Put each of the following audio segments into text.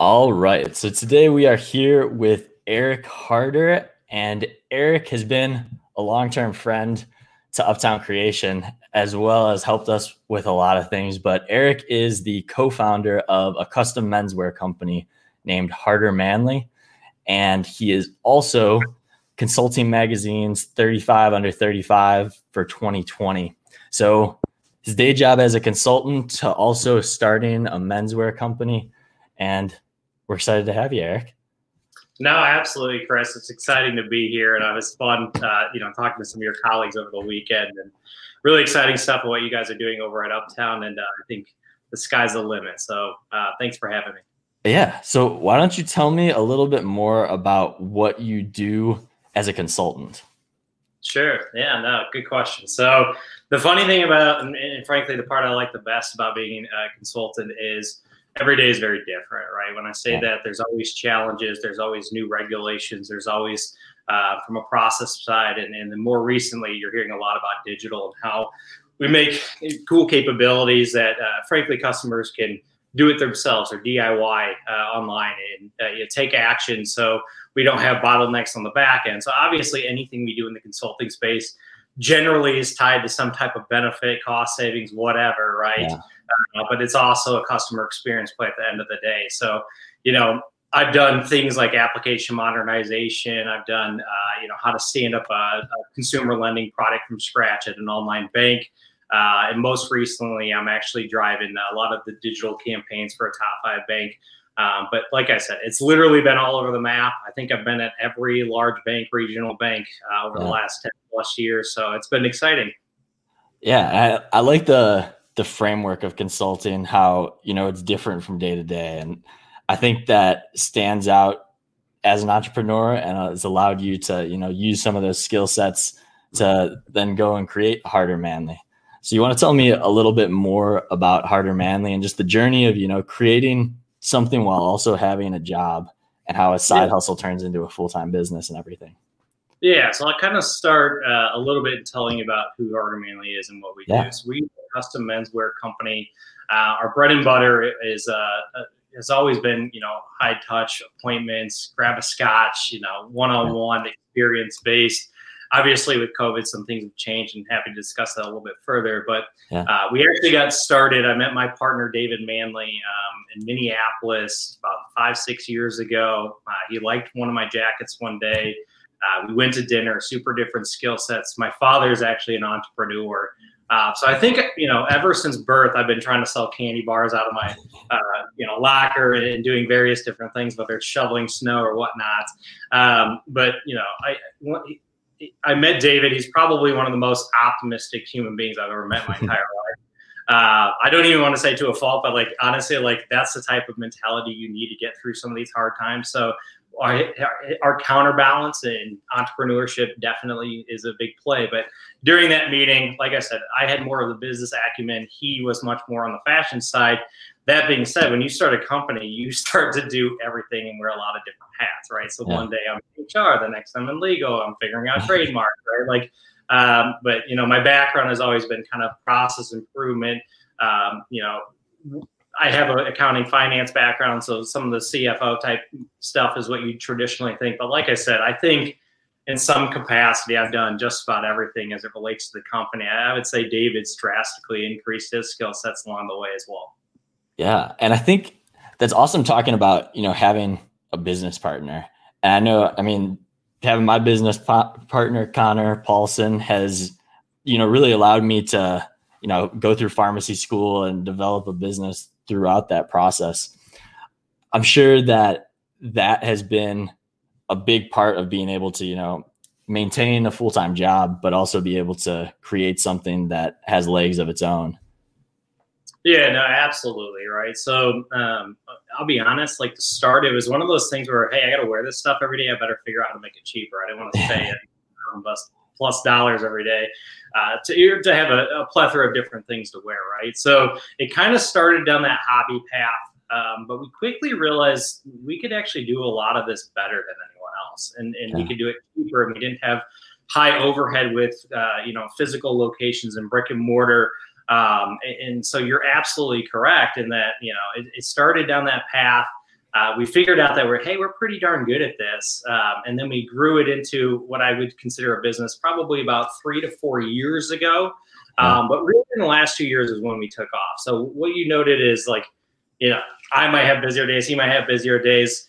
All right. So today we are here with Eric Harder, and Eric has been a long term friend to Uptown Creation as well as helped us with a lot of things. But Eric is the co founder of a custom menswear company named Harder Manly, and he is also consulting magazines 35 under 35 for 2020. So his day job as a consultant to also starting a menswear company. And we're excited to have you, Eric. No, absolutely, Chris. It's exciting to be here, and it was fun, uh, you know, talking to some of your colleagues over the weekend, and really exciting stuff of what you guys are doing over at Uptown. And uh, I think the sky's the limit. So, uh, thanks for having me. Yeah. So, why don't you tell me a little bit more about what you do as a consultant? Sure. Yeah. No. Good question. So, the funny thing about, and, and frankly, the part I like the best about being a consultant is every day is very different, right? When I say yeah. that, there's always challenges, there's always new regulations, there's always uh, from a process side, and, and then more recently, you're hearing a lot about digital and how we make cool capabilities that, uh, frankly, customers can do it themselves or DIY uh, online and uh, you take action. So we don't have bottlenecks on the back end. So obviously, anything we do in the consulting space generally is tied to some type of benefit, cost savings, whatever, right? Yeah uh, but it's also a customer experience play at the end of the day. So, you know, I've done things like application modernization. I've done, uh, you know, how to stand up a, a, consumer lending product from scratch at an online bank. Uh, and most recently, I'm actually driving a lot of the digital campaigns for a top five bank. Um, but like I said, it's literally been all over the map. I think I've been at every large bank, regional bank uh, over yeah. the last 10 plus years. So it's been exciting. Yeah, I, I like the the framework of consulting, how you know it's different from day to day, and I think that stands out as an entrepreneur and has allowed you to you know use some of those skill sets to then go and create harder manly. So you want to tell me a little bit more about harder manly and just the journey of you know creating something while also having a job and how a side yeah. hustle turns into a full time business and everything. Yeah, so I'll kind of start uh, a little bit telling you about who Harder Manly is and what we yeah. do. So we custom menswear company. Uh, our bread and butter is uh, uh, has always been you know high touch appointments, grab a scotch, you know one on one experience based. Obviously, with COVID, some things have changed, and happy to discuss that a little bit further. But yeah. uh, we actually got started. I met my partner David Manley um, in Minneapolis about five six years ago. Uh, he liked one of my jackets one day. Uh, we went to dinner, super different skill sets. My father is actually an entrepreneur. Uh, so I think you know, ever since birth, I've been trying to sell candy bars out of my, uh, you know, locker and, doing various different things, whether it's shoveling snow or whatnot. Um, but you know, I I met David. He's probably one of the most optimistic human beings I've ever met in my entire life. Uh, I don't even want to say to a fault, but like honestly, like that's the type of mentality you need to get through some of these hard times. So our, our counterbalance and entrepreneurship definitely is a big play. But during that meeting, like I said, I had more of the business acumen. He was much more on the fashion side. That being said, when you start a company, you start to do everything and wear a lot of different hats, right? So yeah. one day I'm in HR, the next I'm in legal, I'm figuring out trademark, right? Like, um, but you know, my background has always been kind of process improvement. Um, you know, I have an accounting finance background, so some of the CFO type stuff is what you traditionally think. But like I said, I think in some capacity, I've done just about everything as it relates to the company. I would say David's drastically increased his skill sets along the way as well. Yeah, and I think that's awesome talking about you know having a business partner. And I know, I mean, having my business partner Connor Paulson has you know really allowed me to you know go through pharmacy school and develop a business throughout that process. I'm sure that that has been a big part of being able to, you know, maintain a full time job, but also be able to create something that has legs of its own. Yeah, no, absolutely. Right. So um, I'll be honest, like to start, it was one of those things where, hey, I got to wear this stuff every day. I better figure out how to make it cheaper. I didn't want to pay it plus dollars every day uh, to, to have a, a, plethora of different things to wear, right? So it kind of started down that hobby path. Um, but we quickly realized we could actually do a lot of this better than anyone else, and, and yeah. we could do it cheaper. And we didn't have high overhead with uh, you know physical locations and brick and mortar. Um, and, and, so you're absolutely correct in that you know it, it started down that path. Uh, we figured out that we're hey we're pretty darn good at this. Um, and then we grew it into what i would consider a business probably about three to four years ago. Um, but really in the last two years is when we took off. So what you noted is like you know i might have busier days he might have busier days.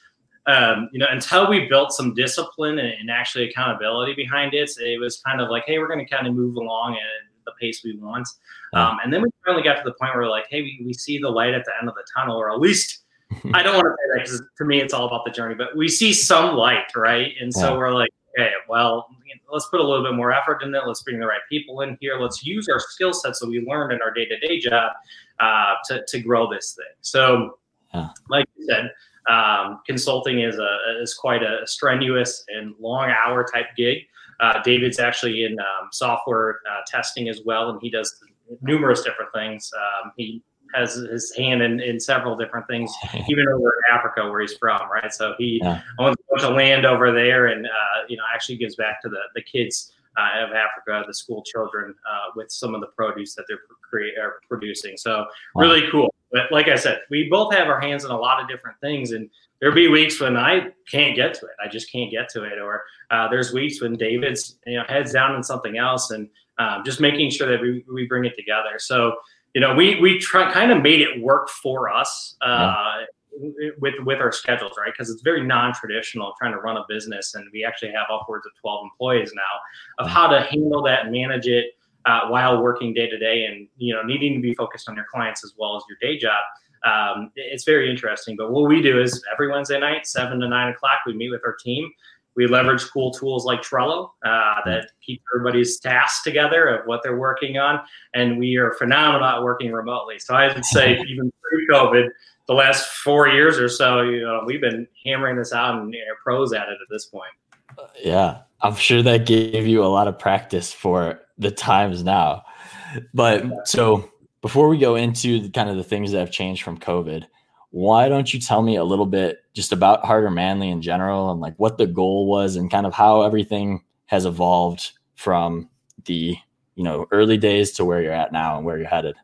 Um, you know until we built some discipline and, and, actually accountability behind it it was kind of like hey we're going to kind of move along at the pace we want. Um, and then we finally got to the point where we're like hey we, we see the light at the end of the tunnel or at least I don't want to say that because to me it's all about the journey, but we see some light, right? And so yeah. we're like, okay, well, let's put a little bit more effort in it. Let's bring the right people in here. Let's use our skill sets that we learned in our day to day job uh, to, to grow this thing. So, yeah. like you said, um, consulting is a is quite a strenuous and long hour type gig. Uh, David's actually in um, software uh, testing as well, and he does numerous different things. Um, he has his hand in, in several different things, even over in Africa where he's from, right? So he yeah. owns a bunch of land over there, and uh, you know actually gives back to the the kids uh, of Africa, the school children, uh, with some of the produce that they're create are producing. So wow. really cool. But like I said, we both have our hands in a lot of different things, and there'll be weeks when I can't get to it. I just can't get to it, or uh, there's weeks when David's you know heads down in something else, and um, just making sure that we, we bring it together. So you know, we we try kind of made it work for us uh, yeah. with with our schedules, right? Because it's very non-traditional trying to run a business, and we actually have upwards of twelve employees now of how to handle that and manage it uh, while working day to day, and you know, needing to be focused on your clients as well as your day job. Um, it's very interesting. But what we do is every Wednesday night, seven to nine o'clock, we meet with our team we leverage cool tools like Trello uh, that keep everybody's tasks together of what they're working on, and we are phenomenal at working remotely. So I would say even pre-COVID, the last four years or so, you know, we've been hammering this out and you know, pros at it at this point. Yeah, I'm sure that gave you a lot of practice for the times now. But so before we go into the, kind of the things that have changed from COVID, why don't you tell me a little bit just about Harder Manly in general and like what the goal was and kind of how everything has evolved from the you know early days to where you're at now and where you're headed?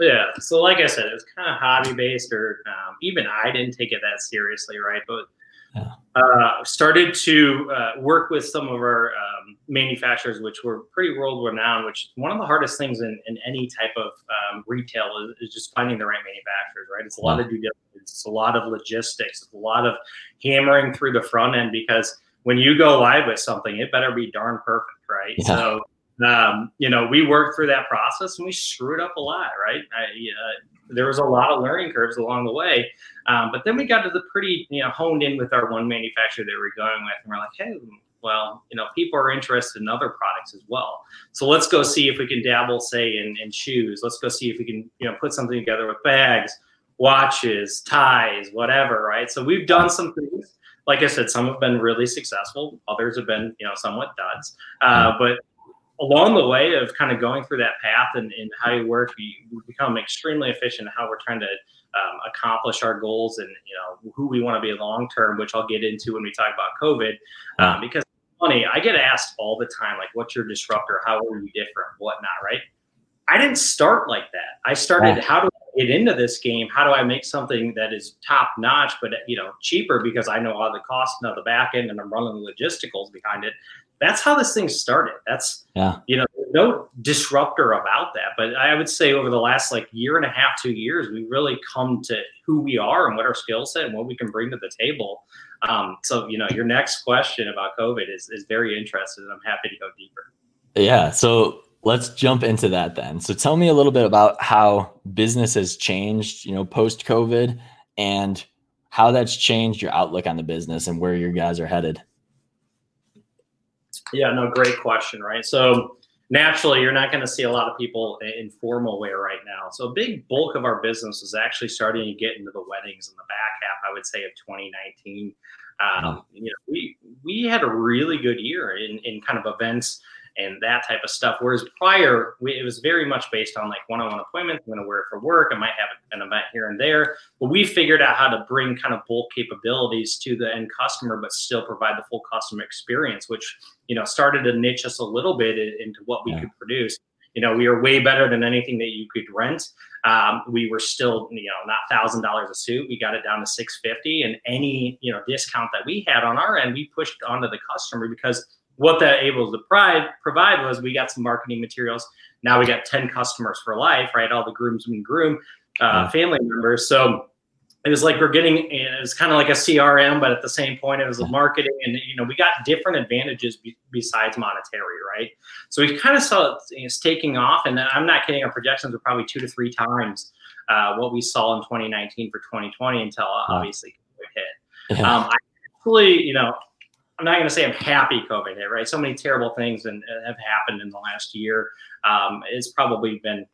Yeah so like i said it was kind of hobby based or um, even i didn't take it that seriously right? But yeah. uh, started to uh, work with some of our um, manufacturers, which were pretty world renowned. Which one of the hardest things in, in any type of um, retail is, is, just finding the right manufacturers. Right, it's a lot of due diligence, it's a lot of logistics, it's a lot of hammering through the front end because when you go live with something, it better be darn perfect, right? Yeah. So. Um, you know, we worked through that process and we screwed up a lot, right? I, uh, there was a lot of learning curves along the way. Um, but then we got to the pretty, you know, honed in with our one manufacturer that we're going with, and we're like, hey, well, you know, people are interested in other products as well. So let's go see if we can dabble, say, in, in shoes. Let's go see if we can, you know, put something together with bags, watches, ties, whatever, right? So we've done some things. Like I said, some have been really successful. Others have been, you know, somewhat duds. Uh, but along the way of kind of going through that path and, and how you work, we, become extremely efficient in how we're trying to um, accomplish our goals and you know who we want to be long term, which I'll get into when we talk about COVID. Um, because funny, I get asked all the time, like, "What's your disruptor? How are you different? Whatnot?" Right? I didn't start like that. I started, how do get into this game? How do I make something that is top notch, but you know, cheaper because I know all the costs and the back end and I'm running the logisticals behind it that's how this thing started. That's yeah, you know, no disruptor about that. But I would say over the last like year and a half, two years, we really come to who we are and what our skill set and what we can bring to the table. Um, so you know, your next question about COVID is is very interesting, and I'm happy to go deeper. Yeah. So let's jump into that then. So tell me a little bit about how business has changed, you know, post COVID, and how that's changed your outlook on the business and where your guys are headed. Yeah, no, great question, right? So naturally, you're not going to see a lot of people in formal wear right now. So a big bulk of our business is actually starting to get into the weddings in the back half, I would say, of 2019. Um, you know, we we had a really good year in in kind of events and that type of stuff. Whereas prior, we, it was very much based on like one-on-one appointments. I'm going to wear it for work. I might have an event here and there. But we figured out how to bring kind of bulk capabilities to the end customer, but still provide the full customer experience, which you know started to niche us a little bit into what we yeah. could produce. You know, we are way better than anything that you could rent. um, we were still, you know, not thousand dollars a suit. We got it down to six fifty, and any you know discount that we had on our end, we pushed onto the customer because what that able to provide provide was we got some marketing materials. Now we got ten customers for life, right? All the groomsmen groom uh, family members. So it was like we're getting it was kind of like a crm but at the same point it was a marketing and you know we got different advantages be, besides monetary right so we kind of saw it's taking off and i'm not kidding our projections were probably two to three times uh, what we saw in 2019 for 2020 until uh, obviously covid hit um, i actually you know i'm not going to say i'm happy covid hit right so many terrible things and uh, have happened in the last year um, it's probably been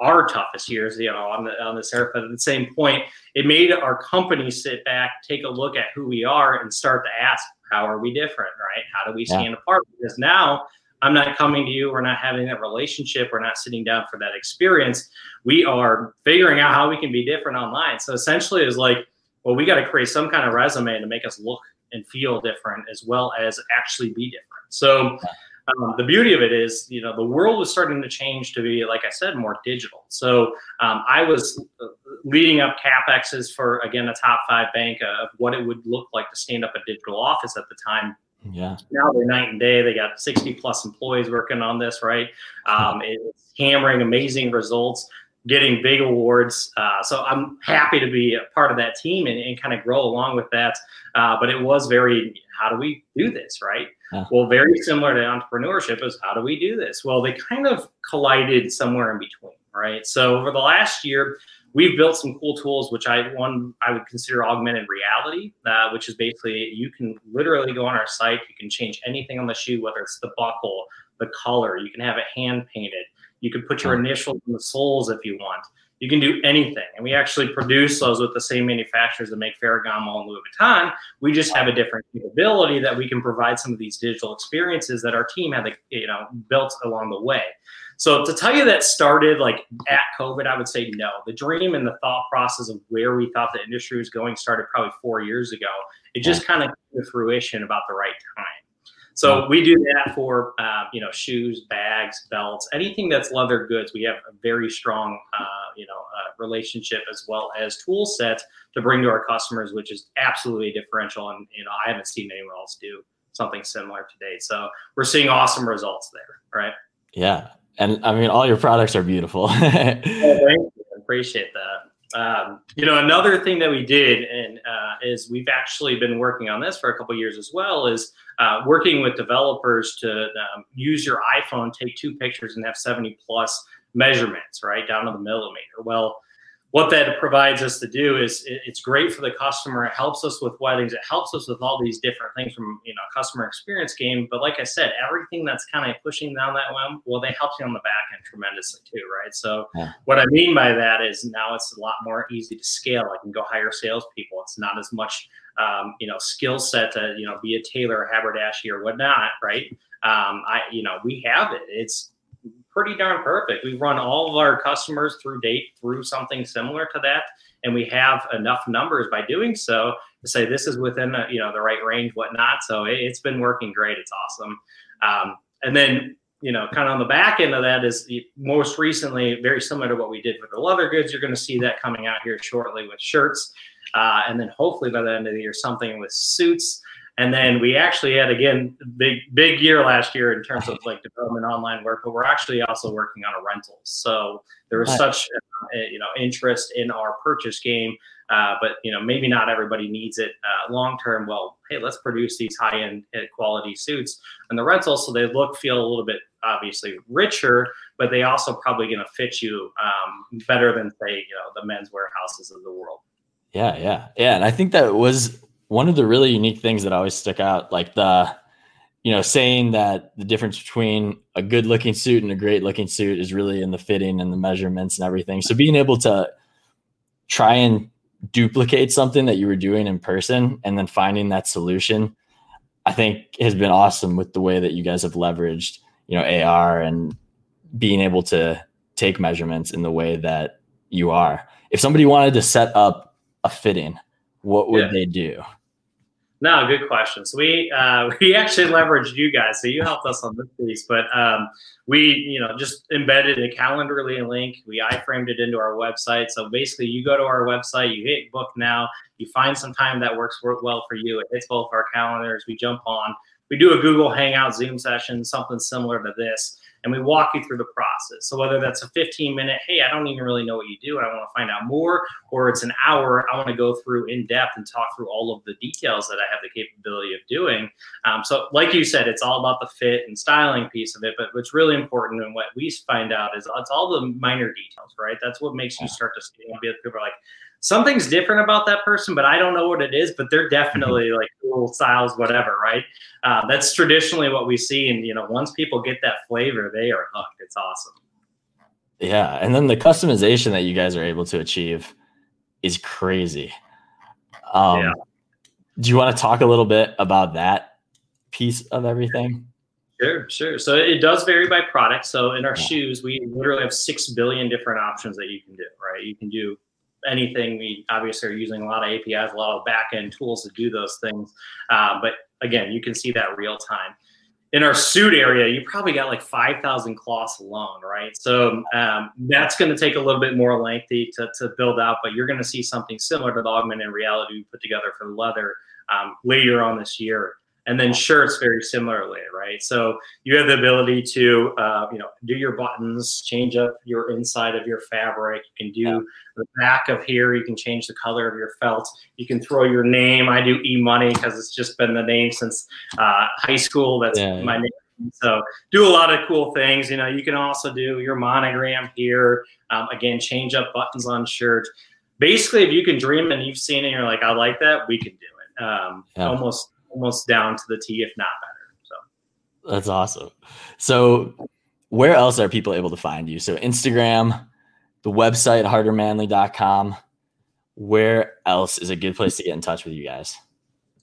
our toughest years, you know, on the on this earth. But at the same point, it made our company sit back, take a look at who we are, and start to ask, how are we different, right? How do we stand yeah. apart? Because now I'm not coming to you. We're not having that relationship. We're not sitting down for that experience. We are figuring out how we can be different online. So essentially, it's like, well, we got to create some kind of resume to make us look and feel different, as well as actually be different. So. Um, the beauty of it is, you know, the world was starting to change to be, like I said, more digital. So um, I was uh, leading up capexes for again a top five bank of what it would look like to stand up a digital office at the time. Yeah. Now they're night and day. They got 60 plus employees working on this, right? Um, it's hammering amazing results, getting big awards. Uh, so I'm happy to be a part of that team and, and kind of grow along with that. Uh, but it was very, how do we do this, right? Yeah. Well, very similar to entrepreneurship is how do we do this? Well, they kind of collided somewhere in between, right? So over the last year, we've built some cool tools, which I one I would consider augmented reality, uh, which is basically you can literally go on our site, you can change anything on the shoe, whether it's the buckle, the color, you can have it hand painted, you can put your initials in the soles if you want you can do anything. And we actually produce those with the same manufacturers that make Ferragamo and Louis Vuitton. We just have a different capability that we can provide some of these digital experiences that our team had, you know, built along the way. So to tell you that started like at COVID, I would say no. The dream and the thought process of where we thought the industry was going started probably four years ago. It just kind of came to fruition about the right time. So we do that for uh, you know shoes, bags, belts, anything that's leather goods. We have a very strong uh, you know uh, relationship as well as tool set to bring to our customers, which is absolutely differential. And you know I haven't seen anyone else do something similar to date. So we're seeing awesome results there. Right? Yeah, and I mean all your products are beautiful. oh, thank you. Appreciate that. Um, you know, another thing that we did, and uh, is we've actually been working on this for a couple years as well, is uh, working with developers to um, use your iPhone, take two pictures, and have 70 plus measurements, right down to the millimeter. Well, what that provides us to do is it's great for the customer. It helps us with weddings. It helps us with all these different things from you know customer experience game. But like I said, everything that's kind of pushing down that one, well, they help you on the back end tremendously too, right? So yeah. what I mean by that is now it's a lot more easy to scale. I can go hire salespeople. It's not as much um, you know skill set to you know be a tailor, or haberdasher, or whatnot, right? Um, I you know we have it. It's pretty darn perfect. We run all of our customers through date through something similar to that, and we have enough numbers by doing so to say this is within a, you know the right range, whatnot. So it, has been working great. It's awesome. Um, and then you know, kind of on the back end of that is most recently very similar to what we did with the leather goods. You're going to see that coming out here shortly with shirts, uh, and then hopefully by the end of the year something with suits. And then we actually had again big big year last year in terms of like development online work, but we're actually also working on a rental. So there was such uh, you know interest in our purchase game, uh, but you know maybe not everybody needs it uh, long term. Well, hey, let's produce these high end uh, quality suits and the rentals so they look feel a little bit obviously richer, but they also probably going to fit you um, better than say you know the men's warehouses of the world. Yeah, yeah, yeah, and I think that was one of the really unique things that always stuck out, like the, you know, saying that the difference between a good looking suit and a great looking suit is really in the fitting and the measurements and everything. So being able to try and duplicate something that you were doing in person and then finding that solution, I think has been awesome with the way that you guys have leveraged, you know, AR and being able to take measurements in the way that you are. If somebody wanted to set up a fitting, what would yeah. they do? No, good question. So we uh, we actually leveraged you guys. So you helped us on this piece, but um, we you know just embedded a Calendly link. We iframed it into our website. So basically, you go to our website, you hit book now, you find some time that works well for you. It hits both our calendars. We jump on. We do a Google Hangout Zoom session, something similar to this and we walk you through the process. So whether that's a 15 minute, hey, I don't even really know what you do and I want to find out more, or it's an hour, I want to go through in depth and talk through all of the details that I have the capability of doing. Um, so like you said, it's all about the fit and styling piece of it, but what's really important and what we find out is it's all the minor details, right? That's what makes you start to see and people are like, something's different about that person, but I don't know what it is. But they're definitely like cool styles, whatever, right? Uh, that's traditionally what we see, and you know, once people get that flavor, they are hooked. It's awesome. Yeah, and then the customization that you guys are able to achieve is crazy. Um, yeah. Do you want to talk a little bit about that piece of everything? Sure, sure. So it does vary by product. So in our yeah. shoes, we literally have six billion different options that you can do. Right? You can do anything. We obviously are using a lot of APIs, a lot of backend tools to do those things. Uh, but again, you can see that real time. In our suit area, you probably got like 5,000 cloths alone, right? So um, that's going to take a little bit more lengthy to, to build out, but you're going to see something similar to the augmented reality we put together for leather um, later on this year and then shirts very similarly right? So you have the ability to uh, you know do your buttons change up your inside of your fabric. You can do yeah. the back of here you can change the color of your felt. You can throw your name. I do e-money because it's just been the name since uh, high school. That's yeah, my yeah. name. So do a lot of cool things. You know you can also do your monogram here. Um, again change up buttons on shirts. basically if you can dream and you've seen it and you're like i like that we can do it. Um, almost almost down to the T, if not better. So that's awesome. So where else are people able to find you? So Instagram, the website hardermanly.com. Where else is a good place to get in touch with you guys?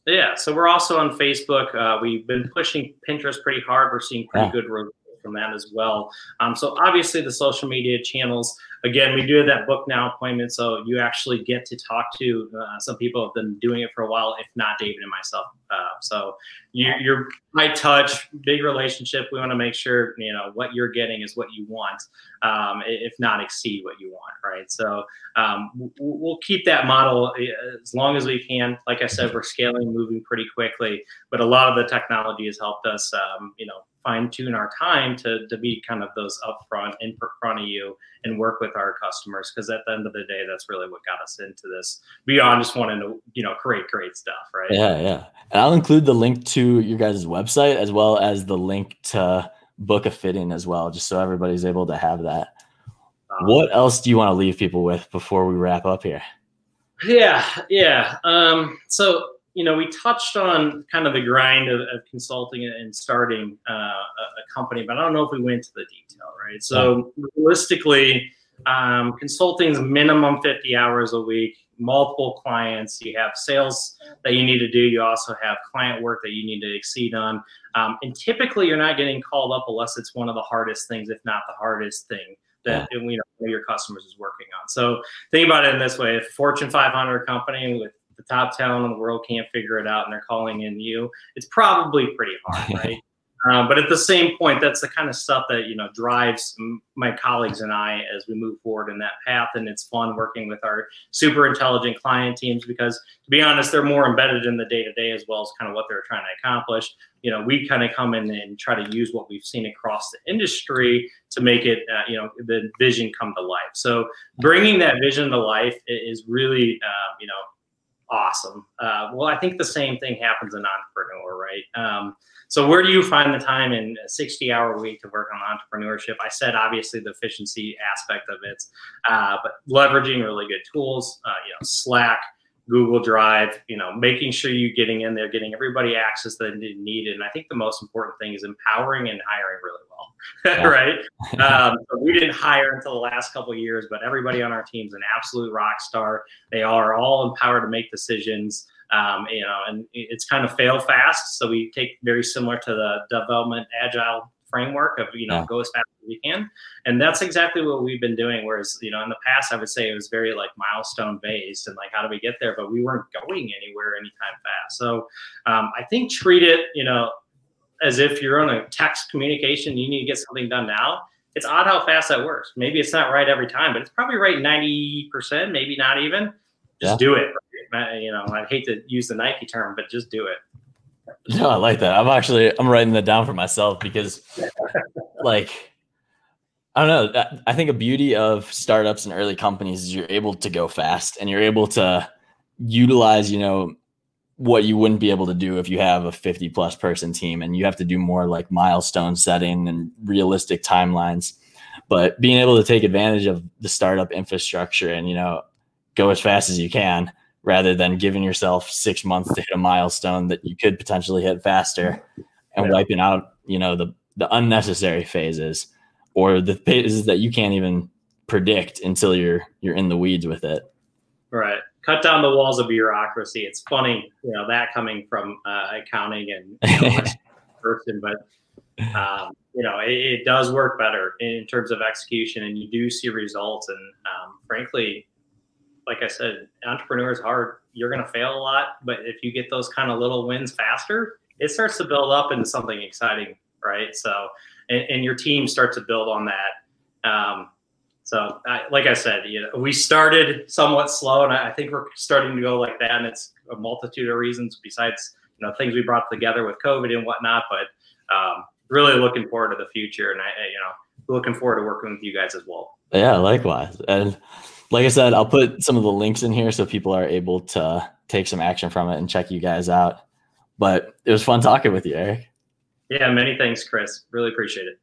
Yeah, so we're also on Facebook. Uh, we've been pushing Pinterest pretty hard. We're seeing pretty yeah. good results from that as well. Um, so obviously the social media channels again, we do have that book now appointment, so you actually get to talk to uh, some people have been doing it for a while, if not David and myself. Uh, so you, you're high touch, big relationship. We want to make sure you know what you're getting is what you want, um, if not exceed what you want, right? So um, we'll keep that model uh, as long as we can. Like I said, we're scaling, moving pretty quickly, but a lot of the technology has helped us, um, you know, fine tune our time to, to be kind of those upfront in front of you and work with our customers because at the end of the day that's really what got us into this beyond just wanting to you know create great stuff right yeah yeah and i'll include the link to your guys' website as well as the link to book a fitting as well just so everybody's able to have that. Um, what else do you want to leave people with before we wrap up here? Yeah yeah um, so you know, we touched on kind of the grind of, of consulting and starting uh, a, a, company, but I don't know if we went into the detail, right? So realistically, um, consulting is minimum 50 hours a week, multiple clients. You have sales that you need to do. You also have client work that you need to exceed on. Um, and typically, you're not getting called up unless it's one of the hardest things, if not the hardest thing that you know your customers is working on. So think about it in this way: if Fortune 500 company with the top talent in the world can't figure it out and they're calling in you, it's probably pretty hard, right? Um, but at the same point, that's the kind of stuff that you know drives my colleagues and I as we move forward in that path. And it's fun working with our super intelligent client teams because, to be honest, they're more embedded in the day to day as well as kind of what they're trying to accomplish. You know, we kind of come in and try to use what we've seen across the industry to make it, uh, you know, the vision come to life. So bringing that vision to life is really, uh, you know, awesome. Uh, well, I think the same thing happens in entrepreneur, right? Um, so where do you find the time in a 60 hour week to work on entrepreneurship? I said obviously the efficiency aspect of it, uh, but leveraging really good tools, uh, you know, Slack, Google Drive, you know, making sure you're getting in there, getting everybody access that they need. And I think the most important thing is empowering and hiring really well, right? Um, so we didn't hire until the last couple of years, but everybody on our team is an absolute rock star. They are all empowered to make decisions. Um, you know, and it's kind of fail fast. So we take very similar to the development agile framework of you know yeah. go as fast as we can, and that's exactly what we've been doing. Whereas you know in the past I would say it was very like milestone based and like how do we get there, but we weren't going anywhere anytime fast. So um, I think treat it you know as if you're on a text communication, you need to get something done now. It's odd how fast that works. Maybe it's not right every time, but it's probably right 90%, maybe not even. Just yeah. do it. You know, I hate to use the Nike term, but just do it. No, I like that. I'm actually I'm writing that down for myself because like I don't know. I think a beauty of startups and early companies is you're able to go fast and you're able to utilize, you know, what you wouldn't be able to do if you have a 50 plus person team and you have to do more like milestone setting and realistic timelines but being able to take advantage of the startup infrastructure and you know go as fast as you can rather than giving yourself six months to hit a milestone that you could potentially hit faster and yeah. wiping out you know the the unnecessary phases or the phases that you can't even predict until you're you're in the weeds with it right cut down the walls of bureaucracy. It's funny, you know, that coming from uh, accounting and you know, person, but um, you know, it, it, does work better in terms of execution, and you do see results. And um, frankly, like I said, entrepreneur is hard. You're going to fail a lot, but if you get those kind of little wins faster, it starts to build up into something exciting, right? So, and, and your team starts to build on that. Um, so, I, like I said, you know, we started somewhat slow, and I think we're starting to go like that. And it's a multitude of reasons besides you know things we brought together with COVID and whatnot. But um, really looking forward to the future, and I, you know, looking forward to working with you guys as well. Yeah, likewise. And like I said, I'll put some of the links in here so people are able to take some action from it and check you guys out. But it was fun talking with you, Eric. Yeah, many thanks, Chris. Really appreciate it.